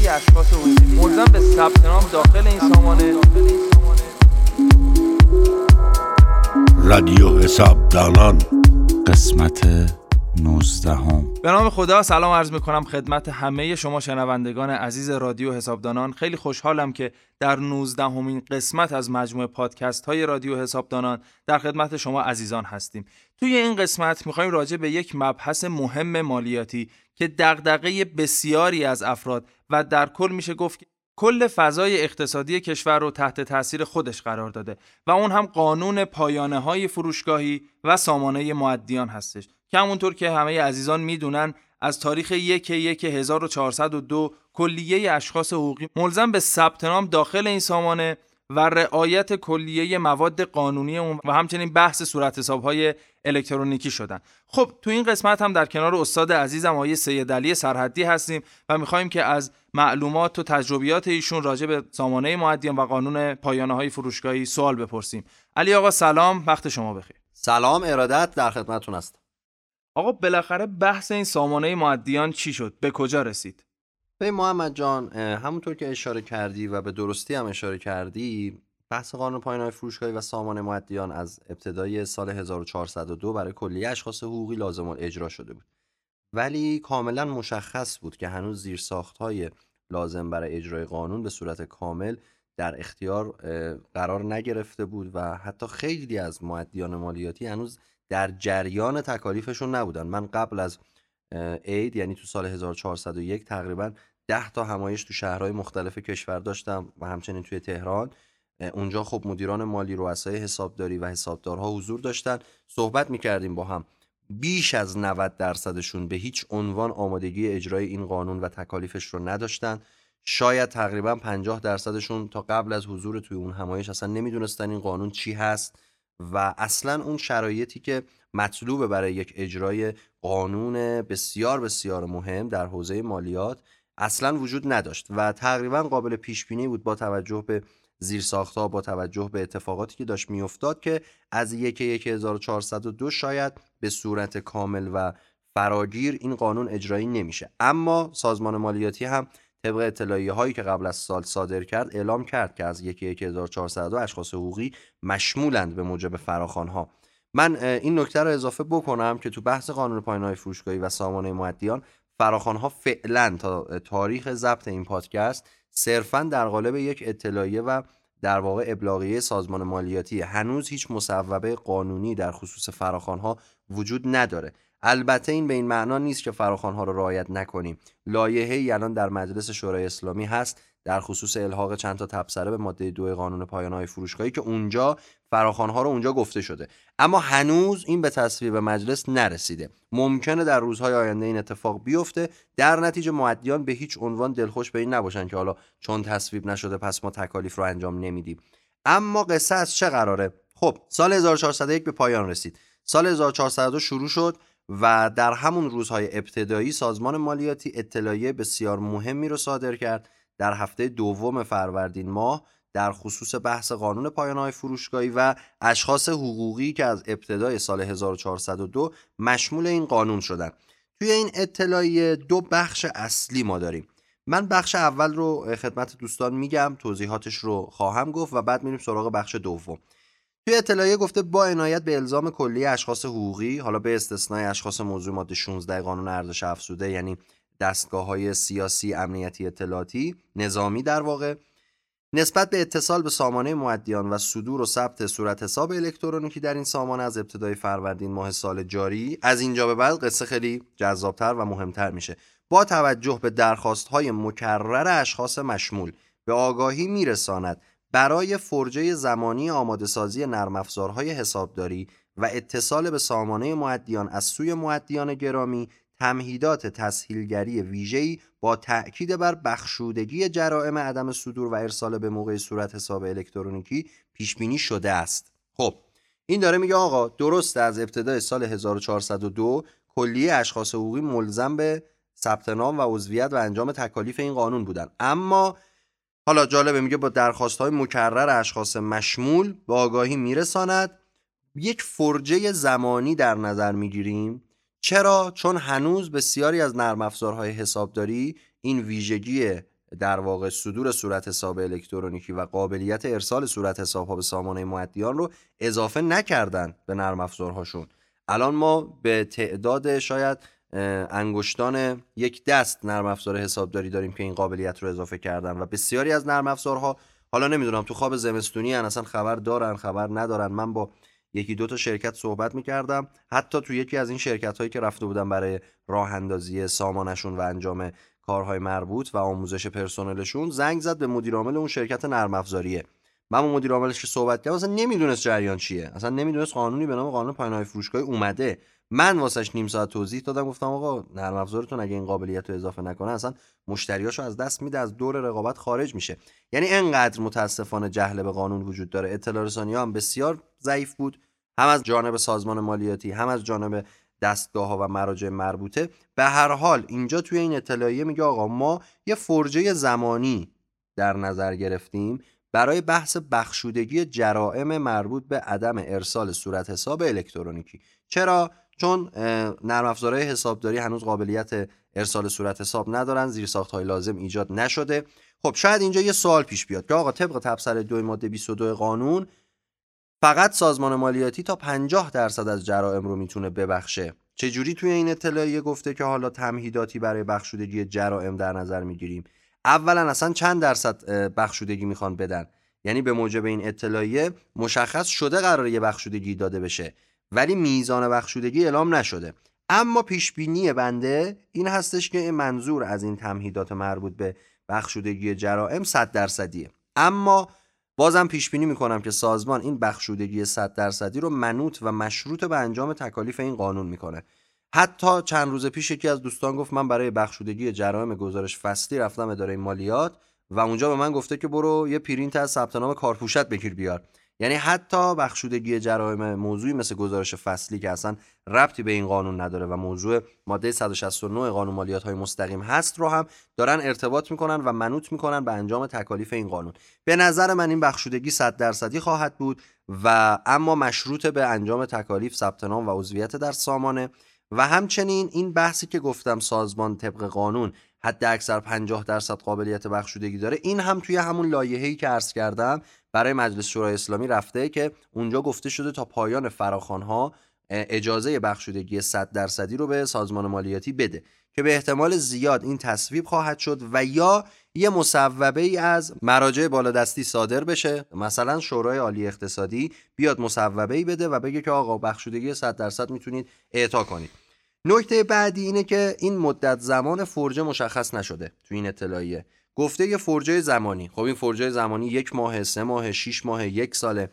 کلیه اشخاص ملزم به ثبت نام داخل این سامانه. رادیو حسابدانان. قسمت 19 هم. به نام خدا سلام عرض می‌کنم خدمت همه شما شنوندگان عزیز رادیو حسابدانان. خیلی خوشحالم که در 19 همین قسمت از مجموعه پادکست های رادیو حسابدانان در خدمت شما عزیزان هستیم. توی این قسمت می‌خوایم راجع به یک مبحث مهم مالیاتی که دغدغه بسیاری از افراد و در کل میشه گفت کل فضای اقتصادی کشور رو تحت تاثیر خودش قرار داده و اون هم قانون پایانه های فروشگاهی و سامانه معدیان هستش. که همونطور که همه عزیزان می‌دونن از تاریخ 1 1 1402 کلیه اشخاص حقوقی ملزم به ثبت نام داخل این سامانه و رعایت کلیه مواد قانونی اون و همچنین بحث صورت حسابهای الکترونیکی شدن. خب تو این قسمت هم در کنار استاد عزیزم آقای سید علی سرحدی هستیم و می‌خوایم که از معلومات و تجربیات ایشون راجع به سامانه معدیان و قانون پایانه های فروشگاهی سوال بپرسیم. علی آقا سلام وقت شما بخیر. سلام ارادت در خدمتتون است آقا بالاخره بحث این سامانه معدیان چی شد؟ به کجا رسید؟ به محمد جان همونطور که اشاره کردی و به درستی هم اشاره کردی بحث قانون پایانه فروشگاهی و سامان معدیان از ابتدای سال 1402 برای کلیه اشخاص حقوقی لازم اجرا شده بود. ولی کاملا مشخص بود که هنوز زیر های لازم برای اجرای قانون به صورت کامل در اختیار قرار نگرفته بود و حتی خیلی از معدیان مالیاتی هنوز در جریان تکالیفشون نبودن. من قبل از عید یعنی تو سال 1401 تقریبا ده تا همایش تو شهرهای مختلف کشور داشتم و همچنین توی تهران. اونجا خب مدیران مالی رؤسای حسابداری و حسابدارها حضور داشتن. صحبت می‌کردیم با هم. بیش از 90 درصدشون به هیچ عنوان آمادگی اجرای این قانون و تکالیفش رو نداشتن. شاید تقریبا 50 درصدشون تا قبل از حضور توی اون همایش اصلا نمی‌دونستن این قانون چی هست. و اصلا اون شرایطی که مطلوبه برای یک اجرای قانون بسیار بسیار مهم در حوزه مالیات اصلا وجود نداشت و تقریبا قابل پیش بینی بود با توجه به زیرساختها با توجه به اتفاقاتی که داشت میافتاد که از یک 1402 شاید به صورت کامل و فراگیر این قانون اجرایی نمیشه. اما سازمان مالیاتی هم طبق اطلاعیه هایی که قبل از سال صادر کرد اعلام کرد که از یک 1402 اشخاص حقوقی مشمولند به موجب فراخان ها من این نکته رو اضافه بکنم که تو بحث قانون پایان های فروشگاهی و سامانه معدیان فراخان ها فعلا تا تاریخ ضبط این پادکست صرفا در قالب یک اطلاعیه و در واقع ابلاغیه سازمان مالیاتی هنوز هیچ مصوبه قانونی در خصوص فراخان ها وجود نداره. البته این به این معنا نیست که فراخان ها رو رعایت نکنیم. لایحه‌ای الان در مجلس شورای اسلامی هست در خصوص الحاق چند تا تبصره به ماده دو قانون پایان های فروشگاهی که اونجا فراخوان ها رو اونجا گفته شده. اما هنوز این به تصویب مجلس نرسیده. ممکنه در روزهای آینده این اتفاق بیفته. در نتیجه معدیان به هیچ عنوان دلخوش به این نباشن که حالا چون تصویب نشده پس ما تکالیف رو انجام نمیدیم. اما قصه از چه قراره؟ خب سال 1401 به پایان رسید. سال 1402 شروع شد. و در همون روزهای ابتدایی سازمان مالیاتی اطلاعیه بسیار مهمی رو صادر کرد. در هفته دوم فروردین ماه در خصوص بحث قانون پایانهای فروشگاهی و اشخاص حقوقی که از ابتدای سال 1402 مشمول این قانون شدند. توی این اطلاعیه دو بخش اصلی ما داریم. من بخش اول رو خدمت دوستان میگم توضیحاتش رو خواهم گفت و بعد میریم سراغ بخش دوم. توی اطلاعیه گفته با عنایت به الزام کلی اشخاص حقوقی حالا به استثنای اشخاص موضوع ماده 16 قانون ارزش افزوده یعنی دستگاه های سیاسی امنیتی اطلاعاتی نظامی در واقع نسبت به اتصال به سامانه معدیان و صدور و ثبت صورت حساب الکترونیکی در این سامانه از ابتدای فروردین ماه سال جاری. از اینجا به بعد قصه خیلی جذابتر و مهمتر میشه. با توجه به درخواست های مکرر اشخاص مشمول به آگاهی میرساند برای فرجه زمانی آماده سازی نرم افزارهای حسابداری و اتصال به سامانه معدیان از سوی معدیان گرامی تمهیدات تسهیلگری ویژه‌ای با تأکید بر بخشودگی جرائم عدم صدور و ارسال به موقع صورت حساب الکترونیکی پیش بینی شده است. خب این داره میگه آقا درست از ابتدای سال 1402 کلیه اشخاص حقوقی ملزم به ثبت نام و عضویت و انجام تکالیف این قانون بودن اما حالا جالبه میگه با درخواست های مکرر اشخاص مشمول به آگاهی میرساند. یک فرجه زمانی در نظر می‌گیریم. چرا؟ چون هنوز بسیاری از نرم افزارهای حسابداری این ویژگی در واقع صدور صورت حساب الکترونیکی و قابلیت ارسال صورت حساب ها به سامانه معدیان رو اضافه نکردن به نرم افزارهاشون الان ما به تعداد شاید انگشتان یک دست نرم افزار حسابداری داریم که این قابلیت رو اضافه کردن و بسیاری از نرم افزارها حالا نمی‌دونم تو خواب زمستونی هن اصلا خبر دارن خبر ندارن. من با یکی دو تا شرکت صحبت می‌کردم. حتی تو یکی از این شرکت هایی که رفته بودم برای راه اندازی سامانشون و انجام کارهای مربوط و آموزش پرسنلشون زنگ زد به مدیر عامل اون شرکت نرم افزاریه. من با مدیر عاملش صحبت کردم اصلا نمی‌دونست جریان چیه. اصلا نمی‌دونست قانونی به نام قانون پایان فروشگاه اومده. من واسش نیم ساعت توضیح دادم گفتم آقا نرم افزارتون اگه این قابلیت رو اضافه نکنه اصلا مشتریاشو از دست میده از دور رقابت خارج میشه. یعنی انقدر متاسفانه جهل به قانون وجود داره. اطلاع رسانی هم بسیار ضعیف بود هم از جانب سازمان مالیاتی هم از جانب دستگاه ها و مراجع مربوطه. به هر حال اینجا توی این اطلاعیه میگه آقا ما یه فرجه زمانی در نظر گرفتیم برای بحث بخشودگی جرائم مربوط به عدم ارسال صورت حساب الکترونیکی. چرا؟ چون نرم افزارهای حسابداری هنوز قابلیت ارسال صورت حساب ندارن زیر های لازم ایجاد نشده. خب شاید اینجا یه سوال پیش بیاد که آقا طبق تبصر دو ماده 22 قانون فقط سازمان مالیاتی تا 50 درصد از جرائم رو می‌تونه ببخشه. چجوری توی این اطلاعیه گفته که حالا تمهیداتی برای بخشودگی جرائم در نظر می‌گیریم؟ اولا اصلا چند درصد بخشودگی می‌خوان بدن؟ یعنی به موجب این اطلاعیه مشخص شده قراره یه بخشودگی داده بشه. ولی میزان بخشودگی اعلام نشده. اما پیش بینی بنده این هستش که منظور از این تمهیدات مربوط به بخشودگی جرائم 100 درصدیه. اما بازم پیش بینی می‌کنم که سازمان این بخشودگی 100 درصدی رو منوط و مشروط به انجام تکالیف این قانون می‌کنه. حتی چند روز پیش یکی از دوستان گفت من برای بخشودگی جرائم گزارش فصلی رفتم اداره مالیات. و اونجا به من گفته که برو یه پرینت از ثبت نام کارپوشت بگیر بیار. یعنی حتی بخشودگی جرائم موضوعی مثل گزارش فصلی که اصلا ربطی به این قانون نداره و موضوع ماده 169 قانون مالیات های مستقیم هست رو هم دارن ارتباط می‌کنن و منوط می‌کنن به انجام تکالیف این قانون. به نظر من این بخشودگی 100 درصدی خواهد بود و اما مشروط به انجام تکالیف ثبت نام و عضویت در سامانه. و همچنین این بحثی که گفتم سازمان طبق قانون حد اکثر 50 درصد قابلیت بخشودگی داره. این هم توی همون لایحه‌ای که عرض کردم برای مجلس شورای اسلامی رفته که اونجا گفته شده تا پایان فراخوانها اجازه بخشودگی 100 درصدی رو به سازمان مالیاتی بده که به احتمال زیاد این تصویب خواهد شد و یا یه مصوبه ای از مراجع بالادستی صادر بشه. مثلا شورای عالی اقتصادی بیاد مصوبه ای بده و بگه که آقا بخشودگی 100 درصد می‌تونید اعطا کنید. نکته بعدی اینه که این مدت زمان فرجه مشخص نشده تو این اطلاعیه. گفته یه فرجه زمانی. خب این فرجه زمانی یک ماه سه ماه شیش ماه یک ساله.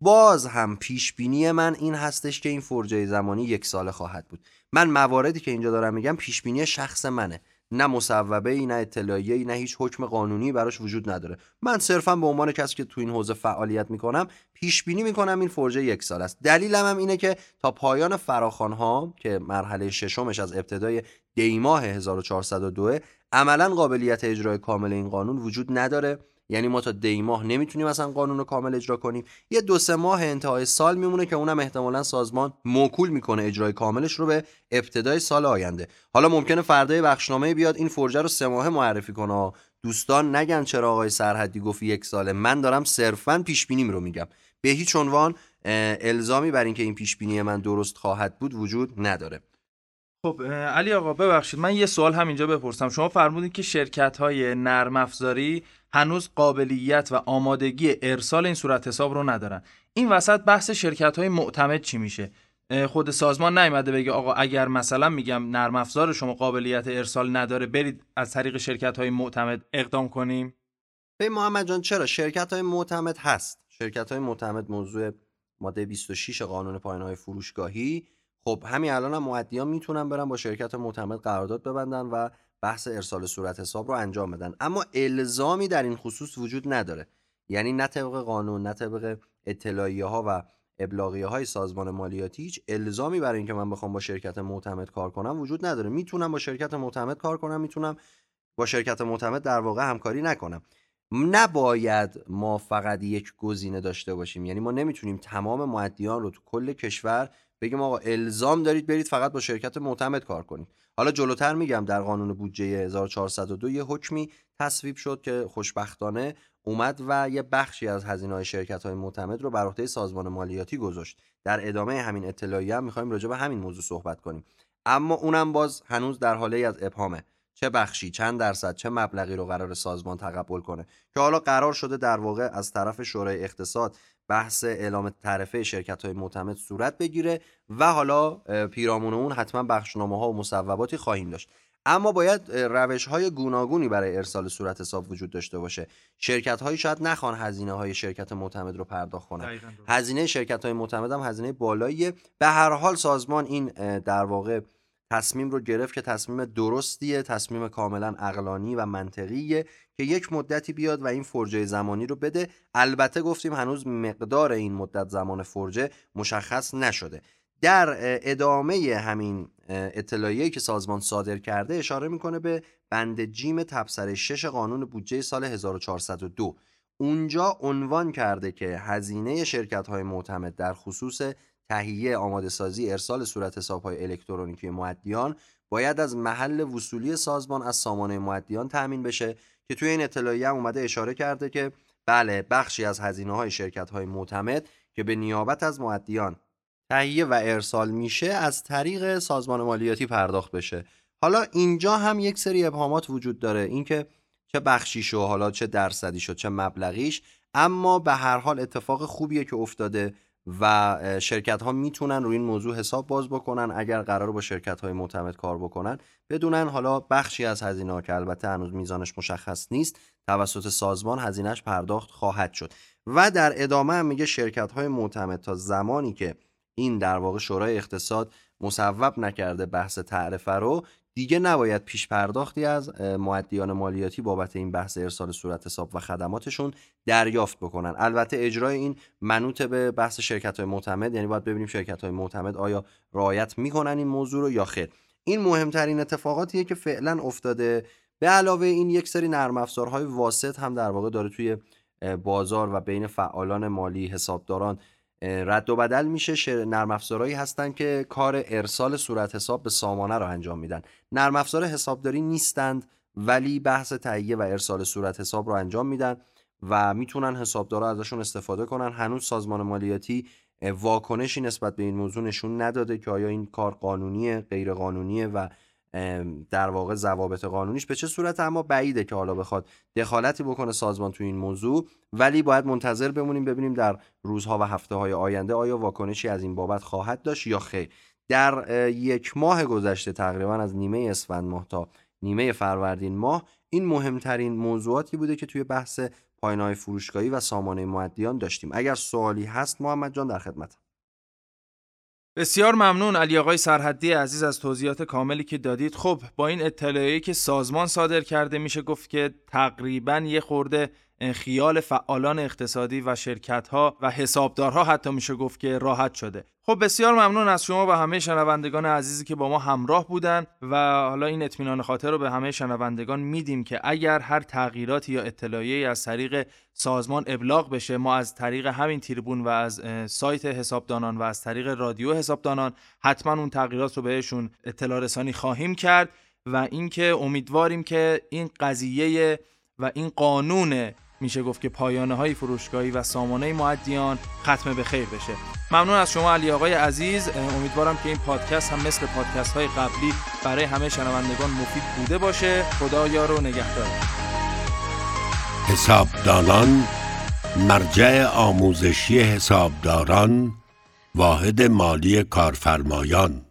باز هم پیش بینی من این هستش که این فرجه زمانی یک ساله خواهد بود. من مواردی که اینجا دارم میگم پیش بینی شخص منه. نه مصوبه ای نه اطلاعیه ای نه هیچ حکم قانونی براش وجود نداره. من صرفا به عنوان کسی که تو این حوزه فعالیت می‌کنم پیش بینی می‌کنم این فرجه یک سال است. دلیلم هم اینه که تا پایان فراخوان ها که مرحله ششمش از ابتدای دیماه 1402 عملا قابلیت اجرای کامل این قانون وجود نداره. یعنی ما تا دی ماه نمی‌تونیم اصلا قانون رو کامل اجرا کنیم. یه دو سه ماه انتهای سال میمونه که اونم احتمالا سازمان موکول می‌کنه اجرای کاملش رو به ابتدای سال آینده. حالا ممکنه فردای بخشنامه بیاد این فرجه رو سه ماه معرفی کنه. دوستان نگن چرا آقای سرحدی گفت یک ساله. من دارم صرفا پیش بینیم رو میگم. به هیچ عنوان الزامی بر اینکه این پیش بینی من درست خواهد بود وجود نداره. خب علی آقا ببخشید من یه سوال هم اینجا بپرسم. شما فرمودید که شرکت های نرم افزاری هنوز قابلیت و آمادگی ارسال این صورت حساب رو ندارن. این وسط بحث شرکت های معتمد چی میشه؟ خود سازمان نیومده بگه آقا اگر مثلا میگم نرم افزار شما قابلیت ارسال نداره برید از طریق شرکت های معتمد اقدام کنیم؟ به محمد جان چرا؟ شرکت های معتمد هست. شرکت های معتمد موضوع ماده 26 قانون پایان های فروشگاهی خب همین الان هم معدیان می‌تونن برن با شرکت معتمد قرارداد ببندن و بحث ارسال صورت حساب رو انجام بدن. اما الزامی در این خصوص وجود نداره. یعنی نه طبق قانون نه طبق اطلاعیه ها و ابلاغیه های سازمان مالیاتی هیچ الزامی برای اینکه من بخوام با شرکت معتمد کار کنم وجود نداره. می‌تونم با شرکت معتمد کار کنم می‌تونم با شرکت معتمد در واقع همکاری نکنم. نباید ما فقط یک گزینه داشته باشیم. یعنی ما نمی‌تونیم تمام معدیان رو تو کل کشور بگیم آقا الزام دارید برید فقط با شرکت معتمد کار کنید. حالا جلوتر میگم در قانون بودجه 1402 یه حکمی تصویب شد که خوشبختانه اومد و یه بخشی از هزینه های شرکت های معتمد رو بر عهده سازمان مالیاتی گذاشت. در ادامه همین اطلاعیه هم می‌خوایم راجع به همین موضوع صحبت کنیم. اما اونم باز هنوز در حاله از ابهامه. چه بخشی چند درصد چه مبلغی رو قرار سازمان تقبل کنه؟ که حالا قرار شده در واقع از طرف شورای اقتصاد بحث اعلام تعرفه شرکت های معتمد صورت بگیره و حالا پیرامون اون حتما بخشنامه ها و مصوباتی خواهیم داشت. اما باید روش های گوناگونی برای ارسال صورت حساب وجود داشته باشه. شرکت هایی شاید نخوان هزینه های شرکت معتمد رو پرداخت کنن. هزینه شرکت های معتمد هم هزینه بالاییه. به هر حال سازمان این در واقع تصمیم رو گرفت که تصمیم درستیه تصمیم کاملا اقلانی و منطقیه که یک مدتی بیاد و این فرجه زمانی رو بده. البته گفتیم هنوز مقدار این مدت زمان فرجه مشخص نشده. در ادامه همین اطلاعیه که سازمان صادر کرده اشاره می‌کنه به بند جیم تبصره 6 قانون بودجه سال 1402 اونجا عنوان کرده که هزینه شرکت های معتمد در خصوص تهیه آماده سازی ارسال صورت حساب های الکترونیکی معدیان باید از محل وصولی سازمان از سامانه معدیان تأمین بشه که توی این اطلاعیه هم اومده اشاره کرده که بله بخشی از هزینه های شرکت های معتمد که به نیابت از معدیان تهیه و ارسال میشه از طریق سازمان مالیاتی پرداخت بشه. حالا اینجا هم یک سری ابهامات وجود داره اینکه چه بخشی شو حالا چه درصدی شد چه مبلغیش اما به هر حال اتفاق خوبیه که افتاده. و شرکت ها می‌تونن روی این موضوع حساب باز بکنن. اگر قرار با شرکت های معتمد کار بکنن بدونن حالا بخشی از هزینه ها که البته هنوز میزانش مشخص نیست توسط سازمان هزینهش پرداخت خواهد شد. و در ادامه هم میگه شرکت های معتمد تا زمانی که این در واقع شورای اقتصاد مصوب نکرده بحث تعرفه رو دیگه نباید پیش پرداختی از معدیان مالیاتی بابت این بحث ارسال صورت حساب و خدماتشون دریافت بکنن. البته اجرای این منوط به بحث شرکت های معتمد یعنی باید ببینیم شرکت های معتمد آیا رعایت می‌کنن این موضوع رو یا خیر. این مهمترین اتفاقاتیه که فعلا افتاده. به علاوه این یک سری نرم افزارهای واسط هم در واقع داره توی بازار و بین فعالان مالی حسابداران رد و بدل میشه. نرم افزارهایی هستن که کار ارسال صورت حساب به سامانه رو انجام میدن. نرم افزار حسابداری نیستند ولی بحث تهیه و ارسال صورت حساب رو انجام میدن و می‌تونن حسابدارا ازشون استفاده کنن. هنوز سازمان مالیاتی واکنشی نسبت به این موضوع نشون نداده که آیا این کار قانونیه غیر قانونیه و در واقع ضوابط قانونیش به چه صورت؟ اما بعیده که حالا بخواد دخالتی بکنه سازمان تو این موضوع. ولی باید منتظر بمونیم ببینیم در روزها و هفته های آینده آیا واکنشی از این بابت خواهد داشت یا خیر. در یک ماه گذشته تقریبا از نیمه اسفند ماه تا نیمه فروردین ماه این مهمترین موضوعاتی بوده که توی بحث پایانهای فروشگاهی و سامانه معدیان داشتیم. اگر سوالی هست محمد جان در خدمتم. بسیار ممنون علی آقای سرحدی عزیز از توضیحات کاملی که دادید. خب با این اطلاعیه که سازمان صادر کرده میشه گفت که تقریبا یه خورده خیال فعالان اقتصادی و شرکت ها و حسابدارها حتی میشه گفت که راحت شده. خب بسیار ممنون از شما و همه شنوندگان عزیزی که با ما همراه بودن و حالا این اطمینان خاطر رو به همه شنوندگان میدیم که اگر هر تغییراتی یا اطلاعیه از طریق سازمان ابلاغ بشه ما از طریق همین تریبون و از سایت حسابدانان و از طریق رادیو حسابدانان حتما اون تغییرات رو بهشون اطلاع رسانی خواهیم کرد و اینکه امیدواریم که این قضیه و این قانون میشه گفت که پایانه های فروشگاهی و سامانه معدیان ختم به خیر بشه. ممنون از شما علی آقای عزیز. امیدوارم که این پادکست هم مثل پادکست های قبلی برای همه شنوندگان مفید بوده باشه. خدا یار و نگهدار. حسابدانان مرجع آموزشی حسابداران واحد مالی کارفرمایان.